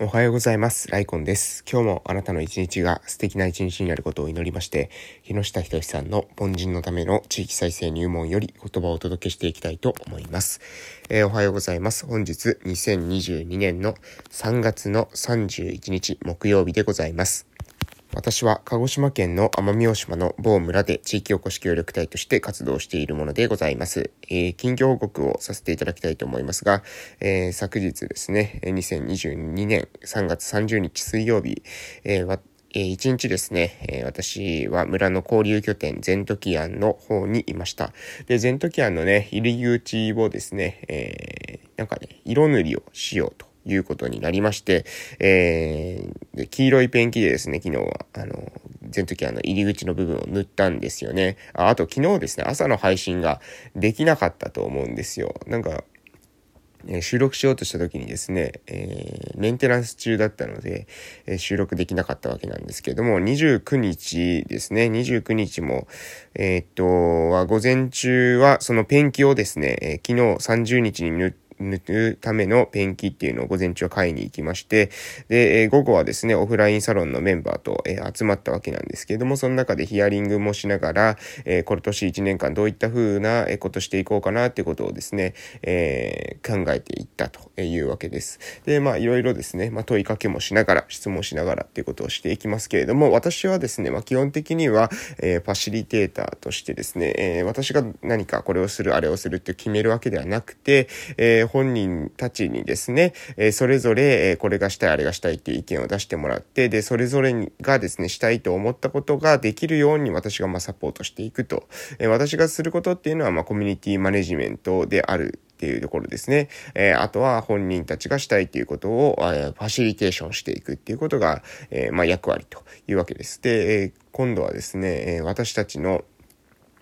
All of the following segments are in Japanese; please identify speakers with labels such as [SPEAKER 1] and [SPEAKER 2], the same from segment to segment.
[SPEAKER 1] おはようございます。ライコンです。今日もあなたの一日が素敵な一日になることを祈りまして、木下仁さんの凡人のための地域再生入門より言葉をお届けしていきたいと思います。えー、おはようございます。本日2022年の3月の31日木曜日でございます。私は鹿児島県の奄美大島の某村で地域おこし協力隊として活動しているものでございます。えー、近況報告をさせていただきたいと思いますが、えー、昨日ですね、2022年3月30日水曜日、えーえ一日ですね、え私は村の交流拠点ゼントキアンの方にいました。で、ゼントキアンのね、入り口をですね、えー、なんかね、色塗りをしようと。いうことになりまして、えー、黄色いペンキでですね、昨日は、あの、前時あの入り口の部分を塗ったんですよね。ああと昨日ですね、朝の配信ができなかったと思うんですよ。なんか、え収録しようとした時にですね、えー、メンテナンス中だったので、えー、収録できなかったわけなんですけれども、29日ですね、29日も、えー、っと、は、午前中はそのペンキをですね、え昨日30日に塗って、塗るためのペンキっていうのを午前中は買いに行きまして、で、え午後はですね、オフラインサロンのメンバーと、え集まったわけなんですけれども、その中でヒアリングもしながら、え今年1年間どういった風なことしていこうかなってことをですね、えー、考えていったというわけです。で、まあいろいろですね、まあ問いかけもしながら、質問しながらっていうことをしていきますけれども、私はですね、まあ基本的には、えー、ファシリテーターとしてですね、えー、私が何かこれをする、あれをするって決めるわけではなくて、えー、本人たちにですね、えそれぞれ、えこれがしたい、あれがしたいっていう意見を出してもらって、で、それぞれがですね、したいと思ったことができるように私がまサポートしていくと。え私がすることっていうのは、まコミュニティマネジメントであるっていうところですね。えー、あとは本人たちがしたいっていうことを、えー、ファシリテーションしていくっていうことが、えー、まあ、役割というわけです。で、え今度はですね、え私たちの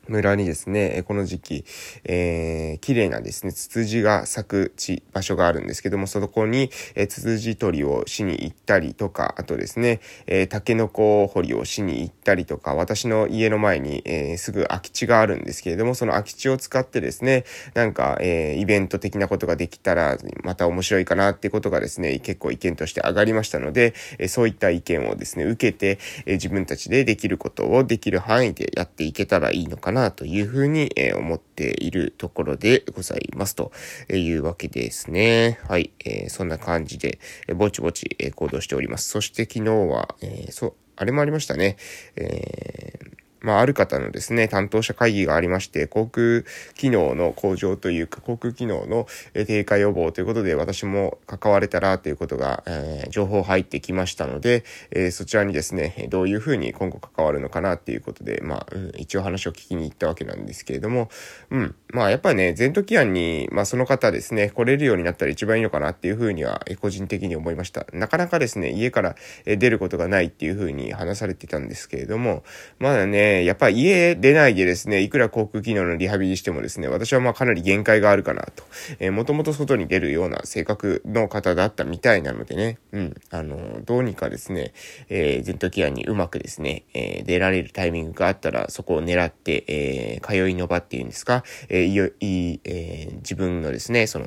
[SPEAKER 1] 村にですね、この時期、えー、綺麗なですね、ツツジが咲く地、場所があるんですけども、そこに、えー、ツツジ取りをしに行ったりとか、あとですね、えー、タケノコ掘りをしに行ったりとか、私の家の前に、えー、すぐ空き地があるんですけれども、その空き地を使ってですね、なんか、えー、イベント的なことができたら、また面白いかなってことがですね、結構意見として上がりましたので、え、そういった意見をですね、受けて、え、自分たちでできることをできる範囲でやっていけたらいいのかななというふうに、え思っているところでございますというわけですね。はい。えー、そんな感じで、えぼちぼち、え行動しております。そして昨日は、えー、そう、あれもありましたね。えーまあ、ある方のですね、担当者会議がありまして、航空機能の向上というか、航空機能の低下予防ということで、私も関われたらということが、えー、情報入ってきましたので、えー、そちらにですね、どういうふうに今後関わるのかなっていうことで、まあ、うん、一応話を聞きに行ったわけなんですけれども、うん、まあ、やっぱりね、全時案に、まあ、その方ですね、来れるようになったら一番いいのかなっていうふうには、個人的に思いました。なかなかですね、家から出ることがないっていうふうに話されてたんですけれども、まだね、やっぱり家出ないでですね、いくら航空機能のリハビリしてもですね、私はまあかなり限界があるかなと。えー、もともと外に出るような性格の方だったみたいなのでね、うん、あの、どうにかですね、えー、ゼントケアにうまくですね、えー、出られるタイミングがあったら、そこを狙って、えー、通いの場っていうんですか、えー、いい、えー、自分のですね、その、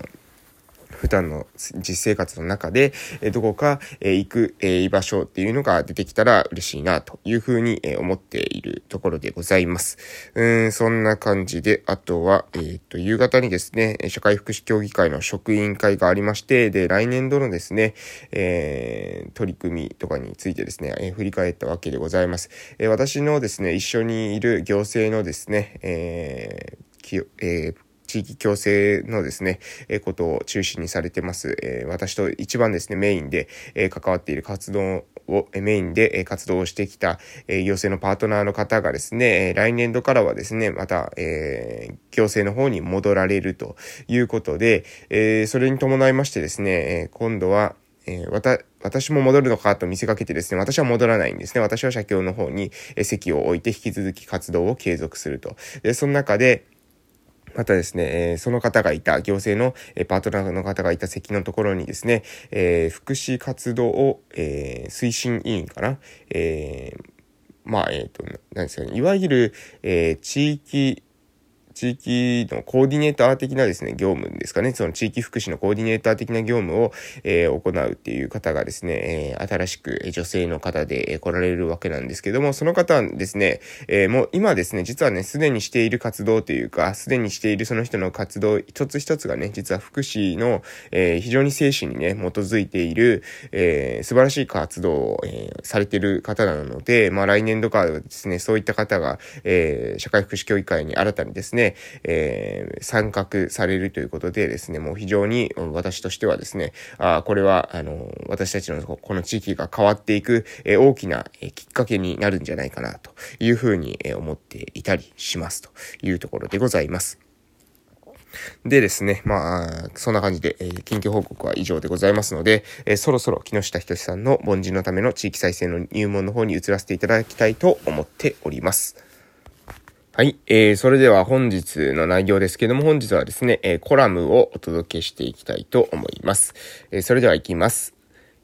[SPEAKER 1] 普段の実生活の中で、えどこか、え行く、え居場所っていうのが出てきたら嬉しいなというふうに、え思っているところでございます。うん、そんな感じで、あとは、えっ、ー、と、夕方にですね、社会福祉協議会の職員会がありまして、で、来年度のですね、えー、取り組みとかについてですね、えー、振り返ったわけでございます。え私のですね、一緒にいる行政のですね、えー、えー地域共生のですね、えことを中心にされてます、え私と一番ですね、メインで、え関わっている活動をメインで活動をしてきた、行政のパートナーの方がですね、来年度からはですね、また、え行政の方に戻られるということで、えそれに伴いましてですね、今度は、えー、私も戻るのかと見せかけてですね、私は戻らないんですね。私は社協の方に席を置いて引き続き活動を継続すると。で、その中で、またですね、え、その方がいた、行政の、え、パートナーの方がいた席のところにですね、え、福祉活動を、え推進委員かな、えまあ、えっ、と、何ですかね、いわゆる、え地域、地域のコーディネーター的なですね、業務ですかね、その地域福祉のコーディネーター的な業務を、えー、行うっていう方がですね、えー、新しく女性の方で、来られるわけなんですけども、その方はですね、えー、もう今ですね、実はね、すでにしている活動というか、すでにしているその人の活動一つ一つがね、実は福祉の、え、非常に精神にね、基づいている、えー、素晴らしい活動を、え、されている方なので、まあ来年度からですね、そういった方が、え、社会福祉協議会に新たにですね、えー、参画されるということでですね、もう非常に私としてはですね、あこれは、あの、私たちのこの地域が変わっていく、えー、大きな、えー、きっかけになるんじゃないかなというふうに、えー、思っていたりしますというところでございます。でですね、まあ、そんな感じで、えー、緊急報告は以上でございますので、えー、そろそろ木下仁さんの凡人のための地域再生の入門の方に移らせていただきたいと思っております。はい。えー、それでは本日の内容ですけども、本日はですね、えー、コラムをお届けしていきたいと思います。えー、それでは行きます。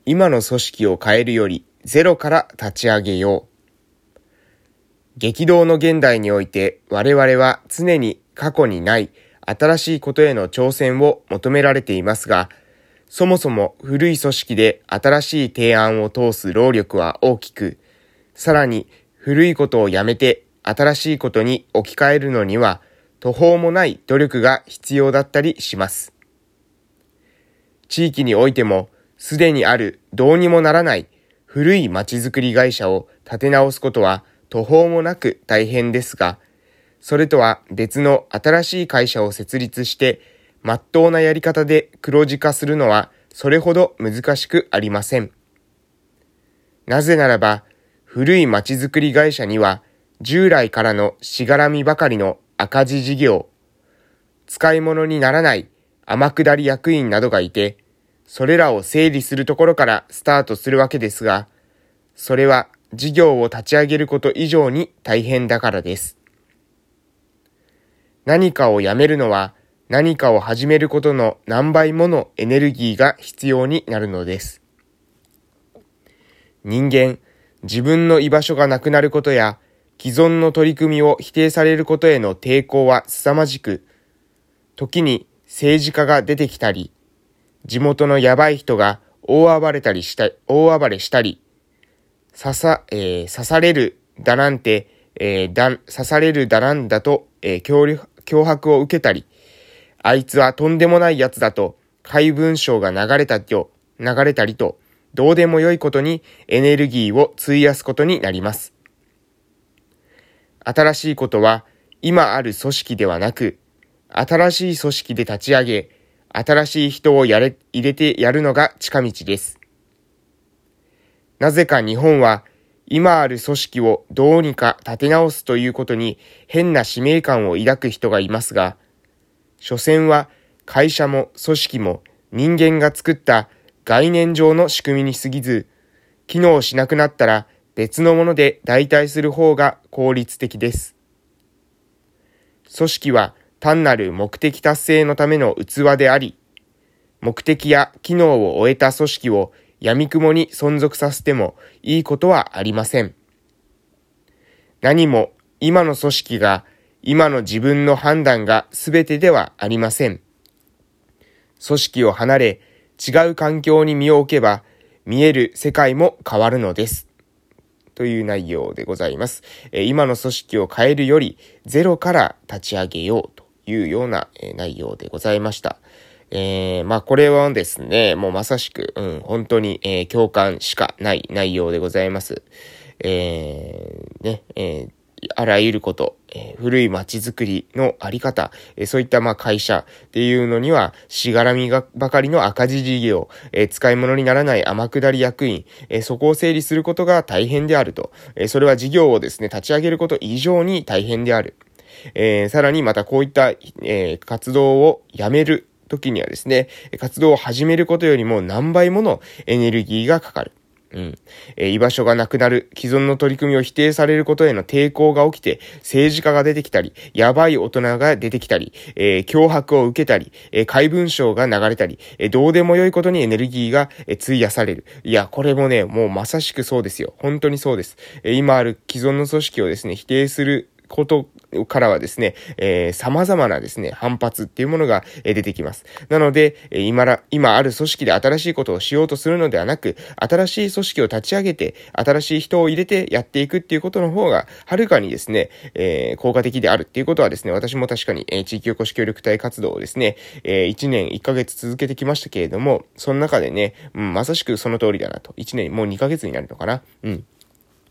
[SPEAKER 1] 今の組織を変えるより、ゼロから立ち上げよう。激動の現代において、我々は常に過去にない新しいことへの挑戦を求められていますが、そもそも古い組織で新しい提案を通す労力は大きく、さらに古いことをやめて新しいことに置き換えるのには途方もない努力が必要だったりします。地域においてもすでにあるどうにもならない古い街づくり会社を立て直すことは途方もなく大変ですが、それとは別の新しい会社を設立して、まっとうなやり方で黒字化するのはそれほど難しくありません。なぜならば、古い街づくり会社には従来からのしがらみばかりの赤字事業、使い物にならない天下り役員などがいて、それらを整理するところからスタートするわけですが、それは事業を立ち上げること以上に大変だからです。何かをやめるのは何かを始めることの何倍ものエネルギーが必要になるのです。人間、自分の居場所がなくなることや既存の取り組みを否定されることへの抵抗は凄まじく、時に政治家が出てきたり、地元のやばい人が大暴れたりした、大暴れしたり、刺さ、えー、刺されるだなんて、えー、だ、刺されるだなんだと、えー、脅迫を受けたり、あいつはとんでもない奴だと、怪文章が流れたと、流れたりと、どうでもよいことにエネルギーを費やすことになります。新しいことは、今ある組織ではなく、新しい組織で立ち上げ、新しい人をやれ、入れてやるのが近道です。なぜか日本は、今ある組織をどうにか立て直すということに変な使命感を抱く人がいますが、所詮は会社も組織も人間が作った概念上の仕組みに過ぎず、機能しなくなったら別のもので代替する方が効率的です。組織は単なる目的達成のための器であり、目的や機能を終えた組織を闇雲に存続させてもいいことはありません。何も今の組織が今の自分の判断が全てではありません。組織を離れ違う環境に身を置けば見える世界も変わるのです。という内容でございます。今の組織を変えるよりゼロから立ち上げようというような内容でございました。えー、まあこれはですね、もうまさしく、うん、本当に、えー、共感しかない内容でございます。えー、ね、えー、あらゆること、えー、古い街づくりのあり方、えー、そういったまあ会社っていうのには、しがらみがばかりの赤字事業、えー、使い物にならない天下り役員、えそこを整理することが大変であると。えそれは事業をですね、立ち上げること以上に大変である。えさらにまたこういった、え活動をやめる時にはですね、活動を始めることよりも何倍ものエネルギーがかかる。うん。えー、居場所がなくなる、既存の取り組みを否定されることへの抵抗が起きて、政治家が出てきたり、やばい大人が出てきたり、えー、脅迫を受けたり、えー、怪文書が流れたり、えー、どうでもよいことにエネルギーが、えー、費やされる。いや、これもね、もうまさしくそうですよ。本当にそうです。えー、今ある既存の組織をですね、否定することからはですね、えー、様々なですね、反発っていうものが出てきます。なので、今ら、今ある組織で新しいことをしようとするのではなく、新しい組織を立ち上げて、新しい人を入れてやっていくっていうことの方が、はるかにですね、えー、効果的であるっていうことはですね、私も確かに、えー、地域おこし協力隊活動をですね、えー、1年1ヶ月続けてきましたけれども、その中でね、うん、まさしくその通りだなと。1年、もう2ヶ月になるのかな。うん。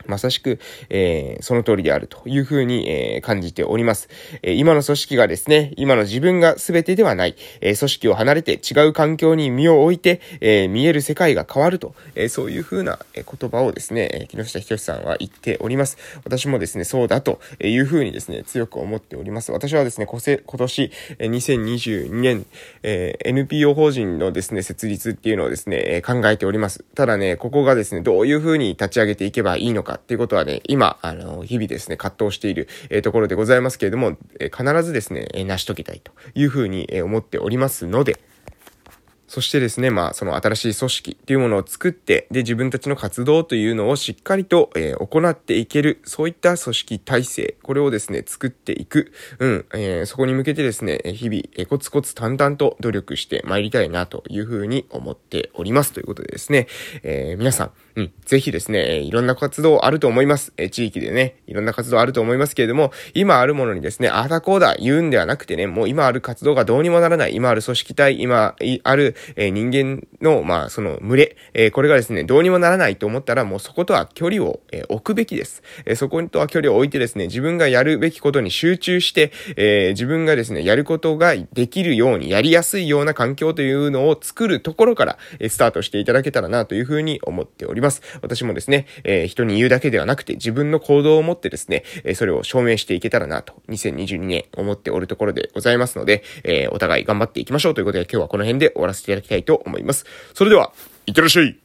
[SPEAKER 1] まさしく、えー、その通りであるというふうに、えー、感じております。えー、今の組織がですね、今の自分が全てではない、えー、組織を離れて違う環境に身を置いて、えー、見える世界が変わると、えー、そういうふうな言葉をですね、え木下仁さんは言っております。私もですね、そうだというふうにですね、強く思っております。私はですね、今年、2022年、えー、NPO 法人のですね、設立っていうのをですね、考えております。ただね、ここがですね、どういうふうに立ち上げていけばいいのかかっていうことはね、今、あの、日々ですね、葛藤している、え、ところでございますけれども、え、必ずですね、え、成し遂げたいというふうに、え、思っておりますので、そしてですね、まあ、その新しい組織っていうものを作って、で、自分たちの活動というのをしっかりと、えー、行っていける、そういった組織体制、これをですね、作っていく、うん、えー、そこに向けてですね、日々、えー、コツコツ淡々と努力して参りたいなというふうに思っております。ということでですね、えー、皆さん、うん、ぜひですね、えいろんな活動あると思います。え地域でね、いろんな活動あると思いますけれども、今あるものにですね、ああだこうだ言うんではなくてね、もう今ある活動がどうにもならない、今ある組織体、今ある、え、人間の、まあ、その群れ、え、これがですね、どうにもならないと思ったら、もうそことは距離を、え、置くべきです。え、そことは距離を置いてですね、自分がやるべきことに集中して、え、自分がですね、やることができるように、やりやすいような環境というのを作るところから、え、スタートしていただけたらなというふうに思っております。私もですね、え、人に言うだけではなくて、自分の行動を持ってですね、え、それを証明していけたらなと、2022年思っておるところでございますので、え、お互い頑張っていきましょうということで、今日はこの辺で終わらせてていただきたいと思います。それでは、いってらっしゃい